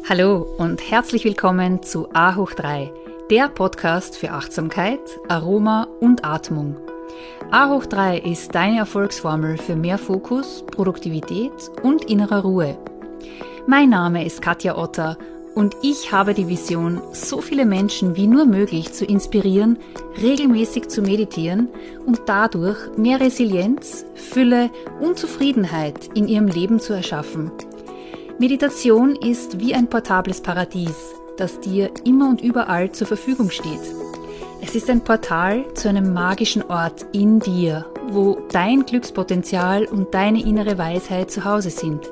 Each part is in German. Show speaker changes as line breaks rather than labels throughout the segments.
Hallo und herzlich willkommen zu A hoch 3, der Podcast für Achtsamkeit, Aroma und Atmung. A hoch 3 ist deine Erfolgsformel für mehr Fokus, Produktivität und innere Ruhe. Mein Name ist Katja Otter und ich habe die Vision, so viele Menschen wie nur möglich zu inspirieren, regelmäßig zu meditieren und dadurch mehr Resilienz, Fülle und Zufriedenheit in ihrem Leben zu erschaffen. Meditation ist wie ein portables Paradies, das dir immer und überall zur Verfügung steht. Es ist ein Portal zu einem magischen Ort in dir, wo dein Glückspotenzial und deine innere Weisheit zu Hause sind.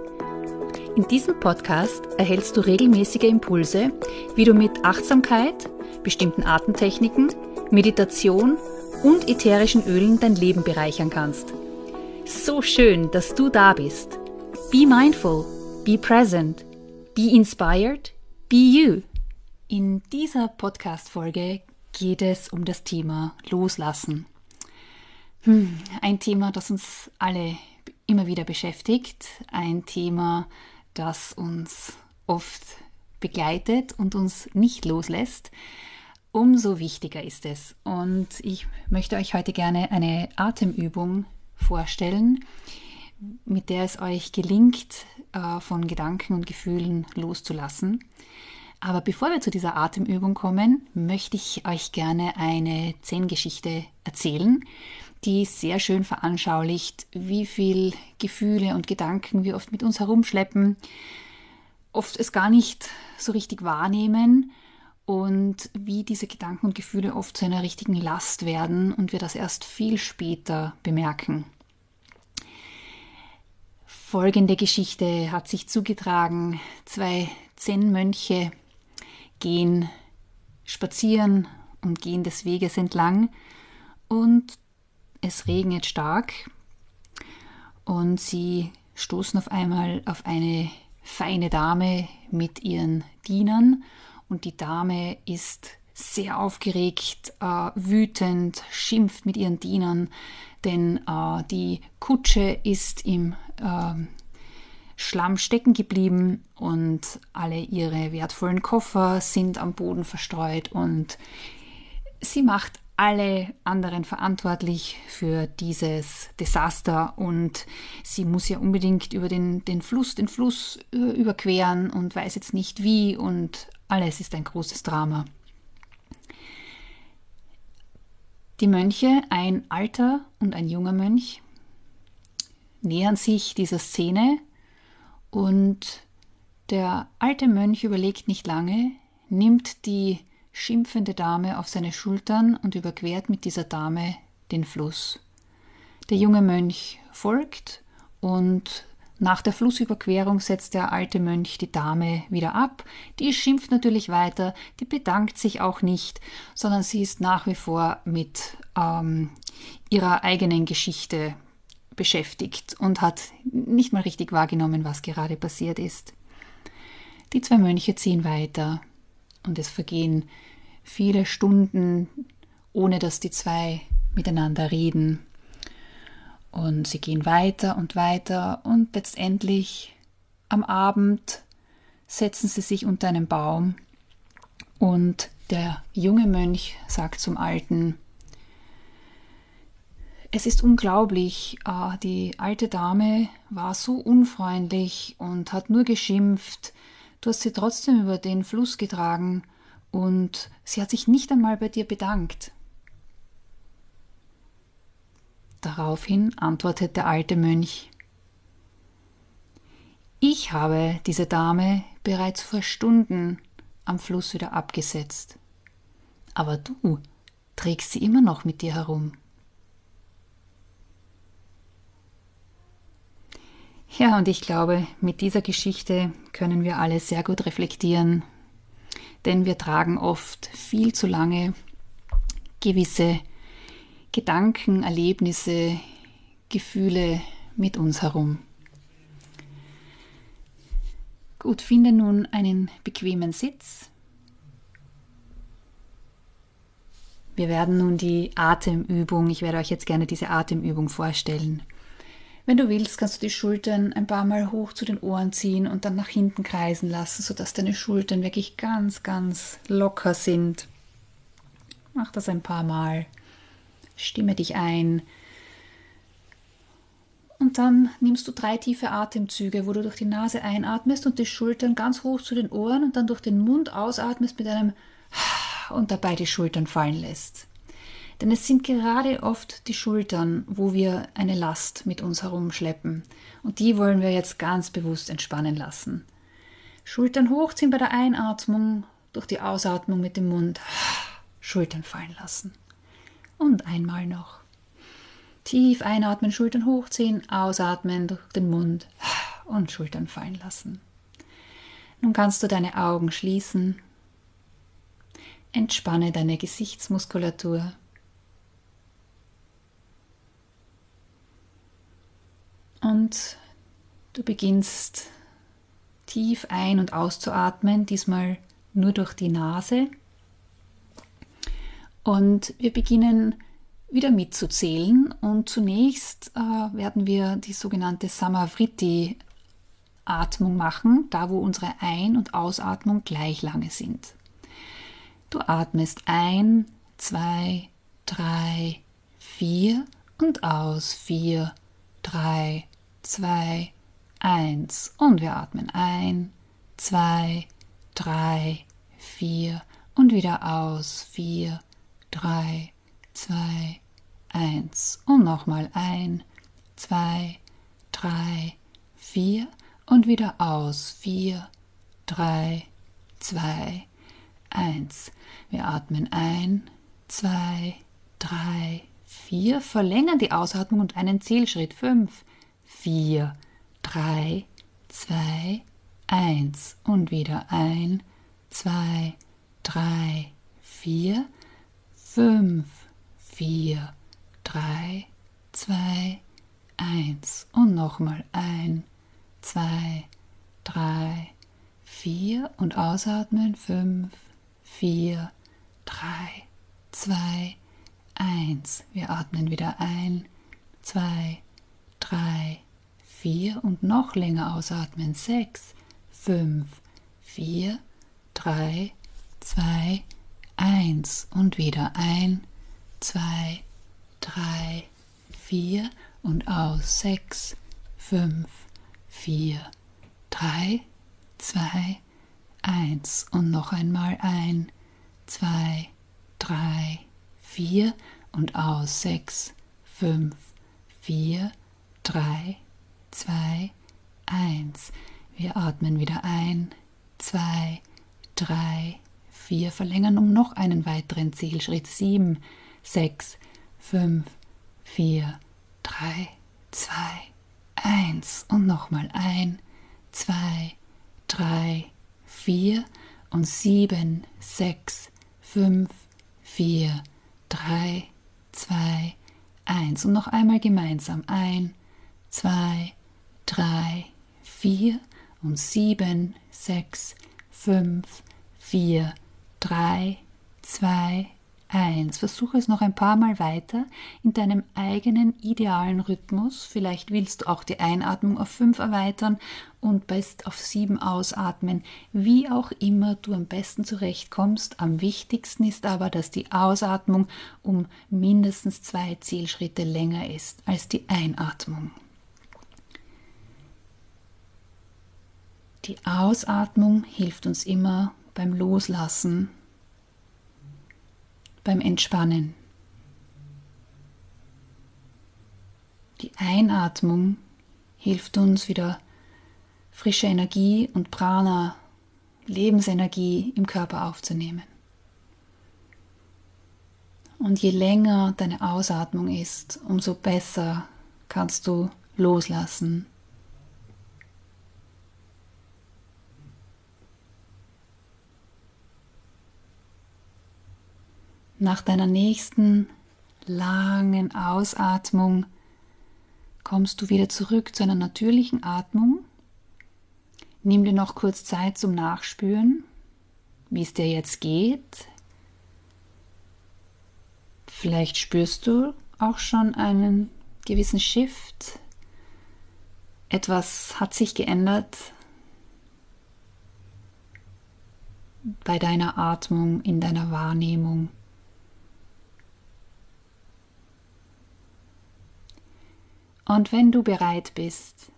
In diesem Podcast erhältst du regelmäßige Impulse, wie du mit Achtsamkeit, bestimmten Atemtechniken, Meditation und ätherischen Ölen dein Leben bereichern kannst. So schön, dass du da bist. Be mindful, be present, be inspired, be you. In dieser Podcast-Folge geht es um das Thema Loslassen. Hm, ein Thema, das uns alle immer wieder beschäftigt, ein Thema, das uns oft begleitet und uns nicht loslässt, umso wichtiger ist es. Und ich möchte euch heute gerne eine Atemübung vorstellen, mit der es euch gelingt, äh, von Gedanken und Gefühlen loszulassen. Aber bevor wir zu dieser Atemübung kommen, möchte ich euch gerne eine Zen-Geschichte erzählen, die sehr schön veranschaulicht, wie viel Gefühle und Gedanken wir oft mit uns herumschleppen, oft es gar nicht so richtig wahrnehmen und wie diese Gedanken und Gefühle oft zu einer richtigen Last werden und wir das erst viel später bemerken. Folgende Geschichte hat sich zugetragen. Zwei Zen-Mönche gehen spazieren und gehen des Weges entlang. Und es regnet stark. Und sie stoßen auf einmal auf eine feine Dame mit ihren Dienern. Und die Dame ist sehr aufgeregt, äh, wütend, schimpft mit ihren Dienern, denn äh, die Kutsche ist im äh, Schlamm stecken geblieben und alle ihre wertvollen Koffer sind am Boden verstreut und sie macht alle anderen verantwortlich für dieses Desaster und sie muss ja unbedingt über den, den Fluss, den Fluss äh, überqueren und weiß jetzt nicht wie und alles ist ein großes Drama. Die Mönche, ein alter und ein junger Mönch, nähern sich dieser Szene und der alte Mönch überlegt nicht lange, nimmt die schimpfende Dame auf seine Schultern und überquert mit dieser Dame den Fluss. Der junge Mönch folgt und nach der Flussüberquerung setzt der alte Mönch die Dame wieder ab. Die schimpft natürlich weiter, die bedankt sich auch nicht, sondern sie ist nach wie vor mit ähm, ihrer eigenen Geschichte beschäftigt und hat nicht mal richtig wahrgenommen, was gerade passiert ist. Die zwei Mönche ziehen weiter und es vergehen viele Stunden, ohne dass die zwei miteinander reden. Und sie gehen weiter und weiter und letztendlich am Abend setzen sie sich unter einen Baum und der junge Mönch sagt zum Alten, es ist unglaublich, ah, die alte Dame war so unfreundlich und hat nur geschimpft, du hast sie trotzdem über den Fluss getragen und sie hat sich nicht einmal bei dir bedankt. Daraufhin antwortet der alte Mönch Ich habe diese Dame bereits vor Stunden am Fluss wieder abgesetzt, aber du trägst sie immer noch mit dir herum. Ja, und ich glaube, mit dieser Geschichte können wir alle sehr gut reflektieren, denn wir tragen oft viel zu lange gewisse Gedanken, Erlebnisse, Gefühle mit uns herum. Gut, finde nun einen bequemen Sitz. Wir werden nun die Atemübung, ich werde euch jetzt gerne diese Atemübung vorstellen. Wenn du willst, kannst du die Schultern ein paar Mal hoch zu den Ohren ziehen und dann nach hinten kreisen lassen, sodass deine Schultern wirklich ganz, ganz locker sind. Mach das ein paar Mal. Stimme dich ein. Und dann nimmst du drei tiefe Atemzüge, wo du durch die Nase einatmest und die Schultern ganz hoch zu den Ohren und dann durch den Mund ausatmest mit einem und dabei die Schultern fallen lässt. Denn es sind gerade oft die Schultern, wo wir eine Last mit uns herumschleppen. Und die wollen wir jetzt ganz bewusst entspannen lassen. Schultern hochziehen bei der Einatmung, durch die Ausatmung mit dem Mund. Schultern fallen lassen. Und einmal noch. Tief einatmen, Schultern hochziehen, ausatmen durch den Mund und Schultern fallen lassen. Nun kannst du deine Augen schließen. Entspanne deine Gesichtsmuskulatur. Und du beginnst tief ein- und auszuatmen, diesmal nur durch die Nase. Und wir beginnen wieder mitzuzählen. Und zunächst äh, werden wir die sogenannte Samavriti Atmung machen, da wo unsere Ein- und Ausatmung gleich lange sind. Du atmest ein, zwei, drei, vier und aus vier, drei, zwei, eins. Und wir atmen ein, zwei, drei, vier und wieder aus vier, drei, zwei, eins. Und nochmal ein, zwei, drei, vier und wieder aus vier, drei, zwei, eins. Wir atmen ein, zwei, drei, vier, verlängern die Ausatmung und einen Zielschritt. Fünf, vier, drei, zwei, eins. Und wieder ein, zwei, drei, vier, fünf, vier, drei, zwei, eins. Und nochmal ein, zwei, drei, vier. Und ausatmen. Fünf, vier, drei, zwei, eins. Wir atmen wieder ein, zwei, drei, vier und noch länger ausatmen. Sechs, fünf, vier, drei, zwei, eins und wieder ein, zwei, drei, vier und aus. Sechs, fünf, vier, drei, zwei, eins und noch einmal ein, zwei, drei, vier und aus. Sechs, fünf, vier, drei, zwei, eins. Wir atmen wieder ein, zwei, drei, vier. Verlängern um noch einen weiteren Zielschritt. Sieben, sechs, fünf, vier, drei, zwei, eins. Und nochmal ein, zwei, drei, vier und sieben, sechs, fünf, vier, drei, zwei, eins. Und noch einmal gemeinsam ein, zwei, drei, vier und sieben, sechs, fünf, vier, drei, zwei, eins. Versuche es noch ein paar Mal weiter in deinem eigenen idealen Rhythmus. Vielleicht willst du auch die Einatmung auf fünf erweitern und best auf sieben ausatmen. Wie auch immer du am besten zurechtkommst. Am wichtigsten ist aber, dass die Ausatmung um mindestens zwei Zielschritte länger ist als die Einatmung. Die Ausatmung hilft uns immer beim Loslassen beim Entspannen. Die Einatmung hilft uns wieder frische Energie und Prana, Lebensenergie im Körper aufzunehmen. Und je länger deine Ausatmung ist, umso besser kannst du loslassen. Nach deiner nächsten langen Ausatmung kommst du wieder zurück zu einer natürlichen Atmung. Nimm dir noch kurz Zeit zum Nachspüren, wie es dir jetzt geht. Vielleicht spürst du auch schon einen gewissen Shift etwas hat sich geändert bei deiner Atmung, in deiner Wahrnehmung. Und wenn du bereit bist,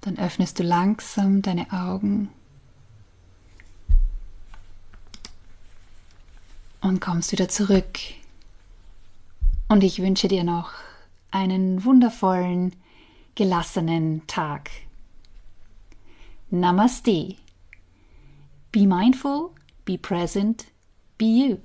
dann öffnest du langsam deine Augen und kommst wieder zurück. Und ich wünsche dir noch einen wundervollen, gelassenen Tag. Namaste. Be mindful, be present, be you.